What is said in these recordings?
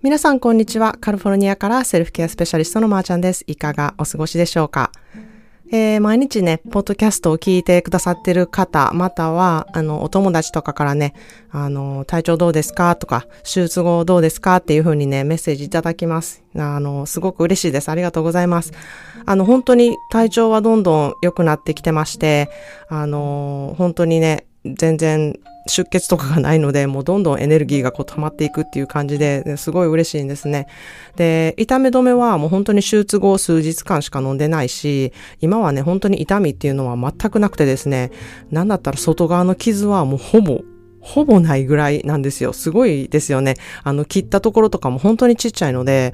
皆さんこんにちは。カリフォルニアからセルフケアスペシャリストのまーちゃんです。いかがお過ごしでしょうか？えー、毎日ね、ポッドキャストを聞いてくださってる方、または、あの、お友達とかからね、あの、体調どうですか？とか、手術後どうですか？っていう風にね、メッセージいただきます。あの、すごく嬉しいです。ありがとうございます。あの、本当に体調はどんどん良くなってきてまして、あの、本当にね、全然出血とかがないので、もうどんどんエネルギーがこう溜まっていくっていう感じで、すごい嬉しいんですね。で、痛み止めはもう本当に手術後数日間しか飲んでないし、今はね、本当に痛みっていうのは全くなくてですね、なんだったら外側の傷はもうほぼほぼないぐらいなんですよ。すごいですよね。あの、切ったところとかも本当にちっちゃいので、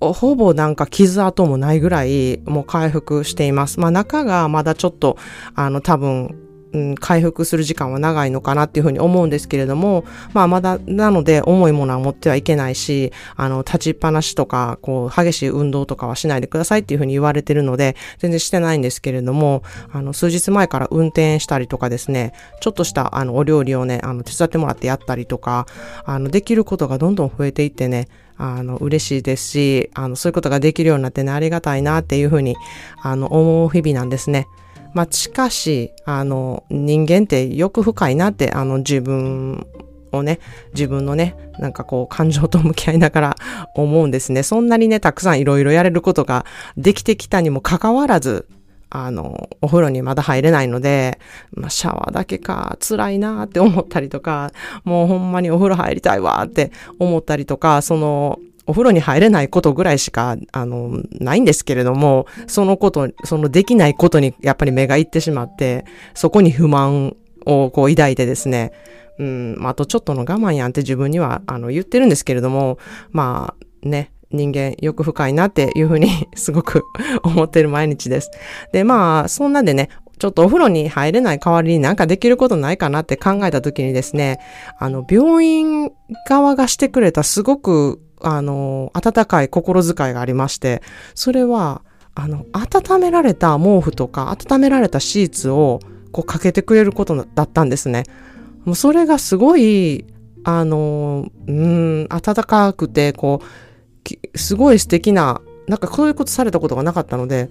ほぼなんか傷跡もないぐらいもう回復しています。まあ中がまだちょっとあの多分うん、回復する時間は長いのかなっていうふうに思うんですけれども、まあまだ、なので重いものは持ってはいけないし、あの、立ちっぱなしとか、こう、激しい運動とかはしないでくださいっていうふうに言われてるので、全然してないんですけれども、あの、数日前から運転したりとかですね、ちょっとした、あの、お料理をね、あの、手伝ってもらってやったりとか、あの、できることがどんどん増えていってね、あの、嬉しいですし、あの、そういうことができるようになってね、ありがたいなっていうふうに、あの、思う日々なんですね。まあ、しかし、あの、人間って欲深いなって、あの、自分をね、自分のね、なんかこう、感情と向き合いながら 思うんですね。そんなにね、たくさんいろいろやれることができてきたにもかかわらず、あの、お風呂にまだ入れないので、まあ、シャワーだけか、辛いなって思ったりとか、もうほんまにお風呂入りたいわって思ったりとか、その、お風呂に入れないことぐらいしか、あの、ないんですけれども、そのこと、そのできないことにやっぱり目がいってしまって、そこに不満をこう抱いてですね、うん、まあ、あとちょっとの我慢やんって自分には、あの、言ってるんですけれども、まあ、ね、人間欲深いなっていうふうに すごく 思ってる毎日です。で、まあ、そんなでね、ちょっとお風呂に入れない代わりになんかできることないかなって考えた時にですね、あの、病院側がしてくれたすごくあの、温かい心遣いがありまして、それは、あの、温められた毛布とか、温められたシーツを、こう、かけてくれることだったんですね。もうそれがすごい、あの、うん、暖かくて、こう、すごい素敵な、なんかこういうことされたことがなかったので、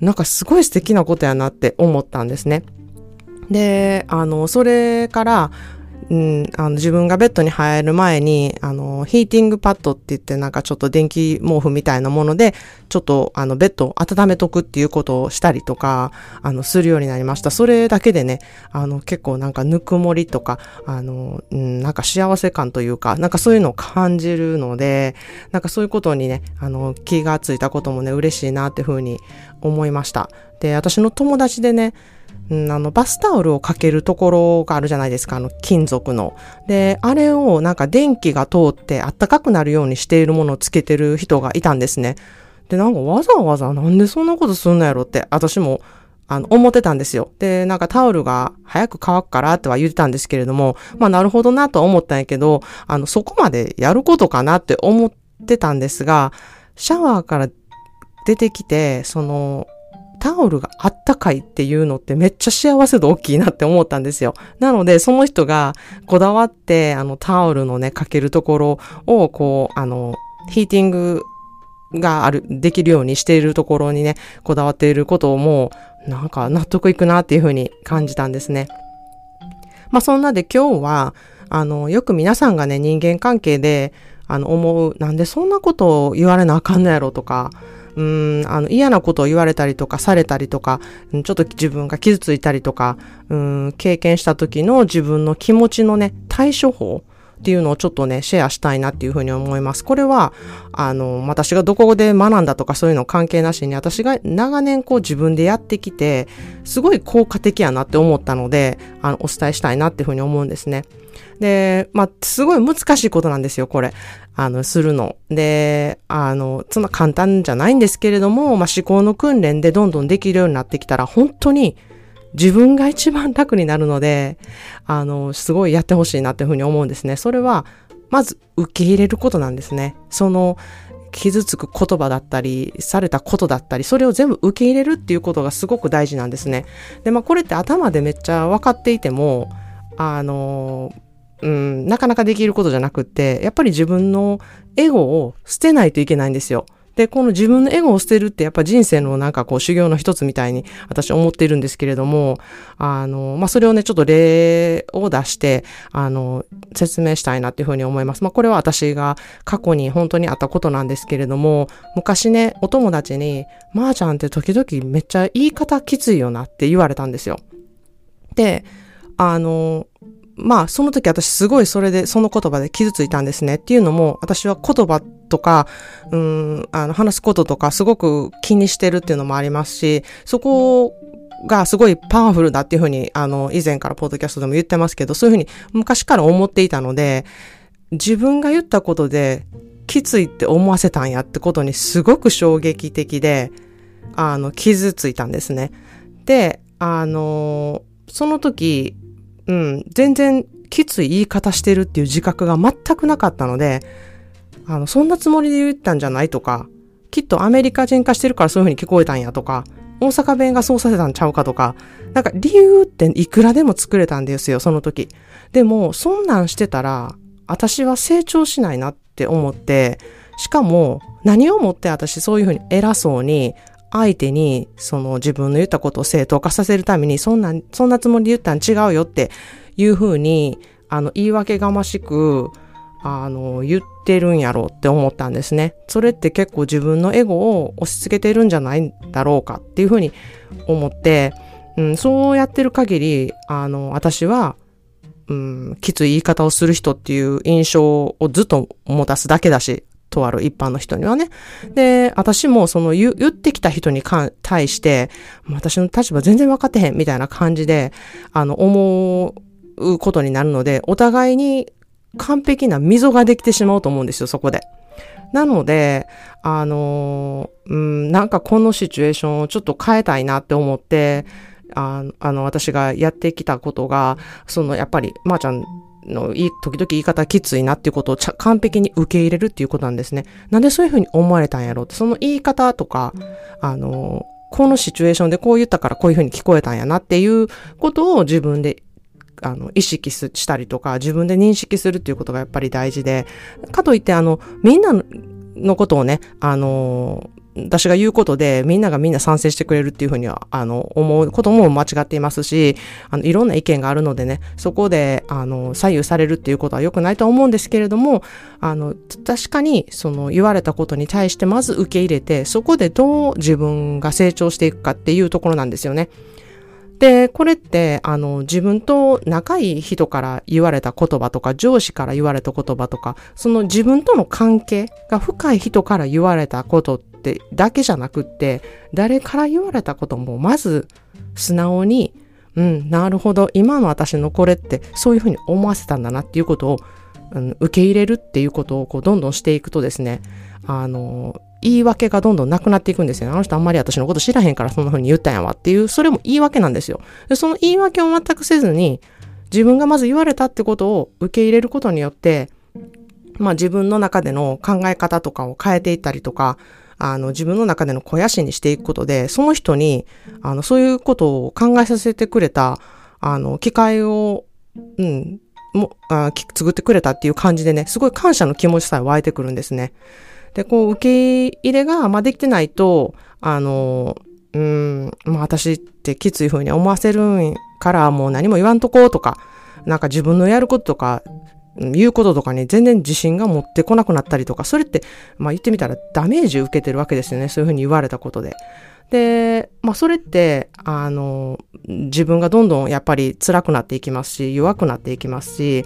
なんかすごい素敵なことやなって思ったんですね。で、あの、それから、うん、あの自分がベッドに入る前に、あの、ヒーティングパッドって言ってなんかちょっと電気毛布みたいなもので、ちょっとあのベッドを温めとくっていうことをしたりとか、あの、するようになりました。それだけでね、あの、結構なんかぬくもりとか、あの、うん、なんか幸せ感というか、なんかそういうのを感じるので、なんかそういうことにね、あの、気がついたこともね、嬉しいなっていうふうに思いました。で、私の友達でね、うん、あの、バスタオルをかけるところがあるじゃないですか、あの、金属の。で、あれをなんか電気が通ってあったかくなるようにしているものをつけてる人がいたんですね。で、なんかわざわざなんでそんなことすんのやろって、私も、あの、思ってたんですよ。で、なんかタオルが早く乾くからっては言ってたんですけれども、まあなるほどなとは思ったんやけど、あの、そこまでやることかなって思ってたんですが、シャワーから出てきて、その、タオルがあったかいっていうのってめっちゃ幸せ度大きいなって思ったんですよ。なので、その人がこだわって、あの、タオルのね、かけるところを、こう、あの、ヒーティングがある、できるようにしているところにね、こだわっていることをもう、なんか納得いくなっていうふうに感じたんですね。まあ、そんなで今日は、あの、よく皆さんがね、人間関係で、あの、思う、なんでそんなことを言われなあかんのやろとか、うん、あの、嫌なことを言われたりとかされたりとか、ちょっと自分が傷ついたりとか、うん、経験した時の自分の気持ちのね、対処法っていうのをちょっとね、シェアしたいなっていうふうに思います。これは、あの、私がどこで学んだとかそういうの関係なしに、私が長年こう自分でやってきて、すごい効果的やなって思ったので、あの、お伝えしたいなっていうふうに思うんですね。で、まあ、すごい難しいことなんですよ、これ。あの、するの。で、あの、そんな簡単じゃないんですけれども、まあ、思考の訓練でどんどんできるようになってきたら、本当に自分が一番楽になるので、あの、すごいやってほしいなっていうふうに思うんですね。それは、まず受け入れることなんですね。その、傷つく言葉だったり、されたことだったり、それを全部受け入れるっていうことがすごく大事なんですね。で、まあこれって頭でめっちゃ分かっていても、あの、うん、なかなかできることじゃなくって、やっぱり自分のエゴを捨てないといけないんですよ。で、この自分のエゴを捨てるってやっぱ人生のなんかこう修行の一つみたいに私思っているんですけれども、あの、まあ、それをね、ちょっと例を出して、あの、説明したいなっていうふうに思います。まあ、これは私が過去に本当にあったことなんですけれども、昔ね、お友達に、まー、あ、ちゃんって時々めっちゃ言い方きついよなって言われたんですよ。で、あの、まあ、その時私すごいそれで、その言葉で傷ついたんですね。っていうのも、私は言葉とか、うん、あの、話すこととかすごく気にしてるっていうのもありますし、そこがすごいパワフルだっていうふうに、あの、以前からポッドキャストでも言ってますけど、そういうふうに昔から思っていたので、自分が言ったことで、きついって思わせたんやってことにすごく衝撃的で、あの、傷ついたんですね。で、あの、その時、うん、全然きつい言い方してるっていう自覚が全くなかったので、あの、そんなつもりで言ったんじゃないとか、きっとアメリカ人化してるからそういう風に聞こえたんやとか、大阪弁がそうさせたんちゃうかとか、なんか理由っていくらでも作れたんですよ、その時。でも、そんなんしてたら、私は成長しないなって思って、しかも、何をもって私そういう風に偉そうに、相手に、その自分の言ったことを正当化させるために、そんな、そんなつもりで言ったん違うよっていう風に、あの、言い訳がましく、あの、言ってるんやろうって思ったんですね。それって結構自分のエゴを押し付けてるんじゃないんだろうかっていう風に思って、うん、そうやってる限り、あの、私は、うん、きつい言い方をする人っていう印象をずっと持たすだけだし、とある一般の人にはね。で、私もその言ってきた人に対して、私の立場全然分かってへんみたいな感じで、あの、思うことになるので、お互いに完璧な溝ができてしまうと思うんですよ、そこで。なので、あの、うん、なんかこのシチュエーションをちょっと変えたいなって思って、あのあの、私がやってきたことが、その、やっぱり、まー、あ、ちゃんのいい、時々言い方きついなっていうことを完璧に受け入れるっていうことなんですね。なんでそういうふうに思われたんやろうって、その言い方とか、あの、このシチュエーションでこう言ったからこういうふうに聞こえたんやなっていうことを自分であの、意識したりとか、自分で認識するっていうことがやっぱり大事で、かといって、あの、みんなのことをね、あの、私が言うことでみんながみんな賛成してくれるっていうふうには、あの、思うことも間違っていますし、あの、いろんな意見があるのでね、そこで、あの、左右されるっていうことは良くないと思うんですけれども、あの、確かに、その、言われたことに対してまず受け入れて、そこでどう自分が成長していくかっていうところなんですよね。で、これって、あの、自分と仲いい人から言われた言葉とか、上司から言われた言葉とか、その自分との関係が深い人から言われたことってだけじゃなくって、誰から言われたことも、まず、素直に、うん、なるほど、今の私のこれってそういうふうに思わせたんだなっていうことを、うん、受け入れるっていうことをこうどんどんしていくとですね、あの、言い訳がどんどんなくなっていくんですよ。あの人あんまり私のこと知らへんからそんな風に言ったんやわっていう、それも言い訳なんですよ。でその言い訳を全くせずに、自分がまず言われたってことを受け入れることによって、まあ自分の中での考え方とかを変えていったりとか、あの自分の中での肥やしにしていくことで、その人に、あのそういうことを考えさせてくれた、あの機会を、うん、も、あ作ってくれたっていう感じでね、すごい感謝の気持ちさえ湧いてくるんですね。で、こう、受け入れが、まあ、できてないと、あの、うん、まあ、私ってきつい風に思わせるんから、もう何も言わんとこうとか、なんか自分のやることとか、言うこととかに全然自信が持ってこなくなったりとか、それって、まあ言ってみたらダメージ受けてるわけですよね。そういうふうに言われたことで。で、まあそれって、あの、自分がどんどんやっぱり辛くなっていきますし、弱くなっていきますし、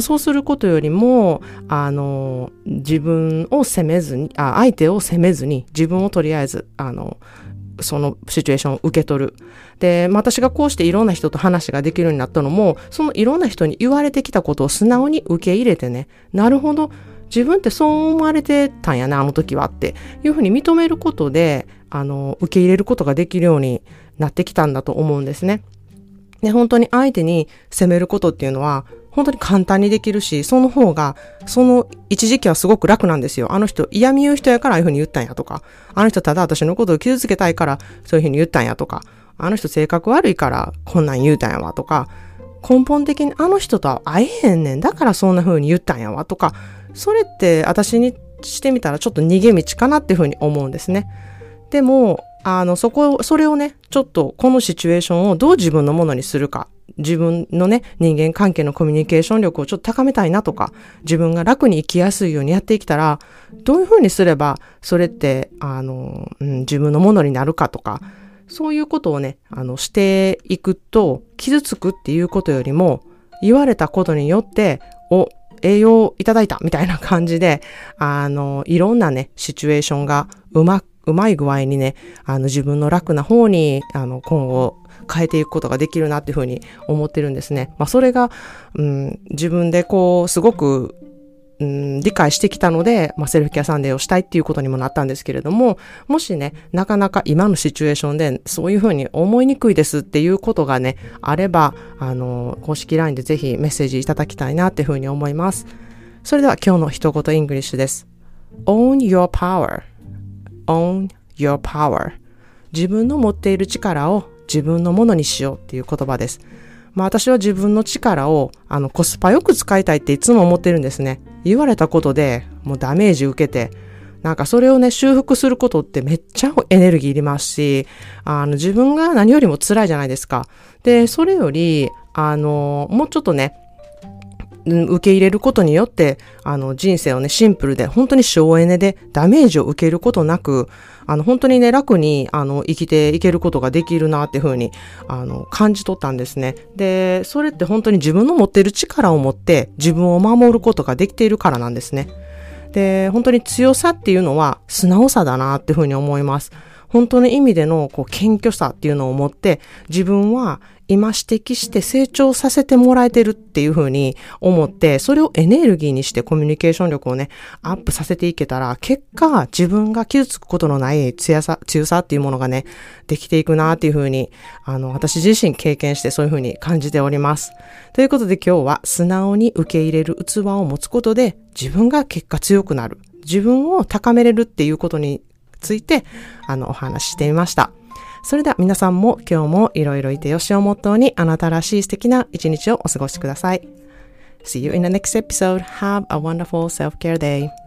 そうすることよりも、あの、自分を責めずに、あ相手を責めずに、自分をとりあえず、あの、そのシチュエーションを受け取る。で、私がこうしていろんな人と話ができるようになったのも、そのいろんな人に言われてきたことを素直に受け入れてね、なるほど、自分ってそう思われてたんやな、あの時はっていうふうに認めることで、あの、受け入れることができるようになってきたんだと思うんですね。で、本当に相手に責めることっていうのは、本当に簡単にできるし、その方が、その一時期はすごく楽なんですよ。あの人、嫌味言う人やからああいうふうに言ったんやとか、あの人ただ私のことを傷つけたいからそういうふうに言ったんやとか、あの人性格悪いからこんなん言うたんやわとか、根本的にあの人とは会えへんねん。だからそんな風に言ったんやわとか、それって私にしてみたらちょっと逃げ道かなっていう風に思うんですね。でも、あの、そこ、それをね、ちょっとこのシチュエーションをどう自分のものにするか。自分のね、人間関係のコミュニケーション力をちょっと高めたいなとか、自分が楽に生きやすいようにやってきたら、どういうふうにすれば、それって、あの、うん、自分のものになるかとか、そういうことをね、あの、していくと、傷つくっていうことよりも、言われたことによって、お、栄養いただいたみたいな感じで、あの、いろんなね、シチュエーションがうまく、うまい具合にね、あの、自分の楽な方に、あの、今後、変えていくことができるなっていうふうに思ってるんですね。まあ、それが、うん、自分でこう、すごくうん、理解してきたので、まあ、セルフケアサンデーをしたいっていうことにもなったんですけれども、もしね、なかなか今のシチュエーションでそういうふうに思いにくいですっていうことがね、あれば、あの、公式 LINE でぜひメッセージいただきたいなっていうふうに思います。それでは今日の一言イングリッシュです。own your power.own your power. 自分の持っている力を自分のものにしようっていう言葉です。まあ私は自分の力をあのコスパよく使いたいっていつも思ってるんですね。言われたことでもうダメージ受けて、なんかそれをね、修復することってめっちゃエネルギーいりますし、あの自分が何よりも辛いじゃないですか。で、それより、あの、もうちょっとね、受け入れることによって、あの、人生をね、シンプルで、本当に省エネでダメージを受けることなく、あの、本当にね、楽に、あの、生きていけることができるなっていうふうに、あの、感じ取ったんですね。で、それって本当に自分の持ってる力を持って、自分を守ることができているからなんですね。で、本当に強さっていうのは、素直さだなっていうふうに思います。本当の意味でのこう謙虚さっていうのを持って自分は今指摘して成長させてもらえてるっていうふうに思って、それをエネルギーにしてコミュニケーション力をね、アップさせていけたら、結果自分が傷つくことのない強さ、強さっていうものがね、できていくなっていうふうに、あの、私自身経験してそういうふうに感じております。ということで今日は素直に受け入れる器を持つことで、自分が結果強くなる。自分を高めれるっていうことについて、あの、お話ししてみました。それでは皆さんも今日もいろいろいてよしをモットーにあなたらしい素敵な一日をお過ごしください。See you in the next episode. Have a wonderful self-care day.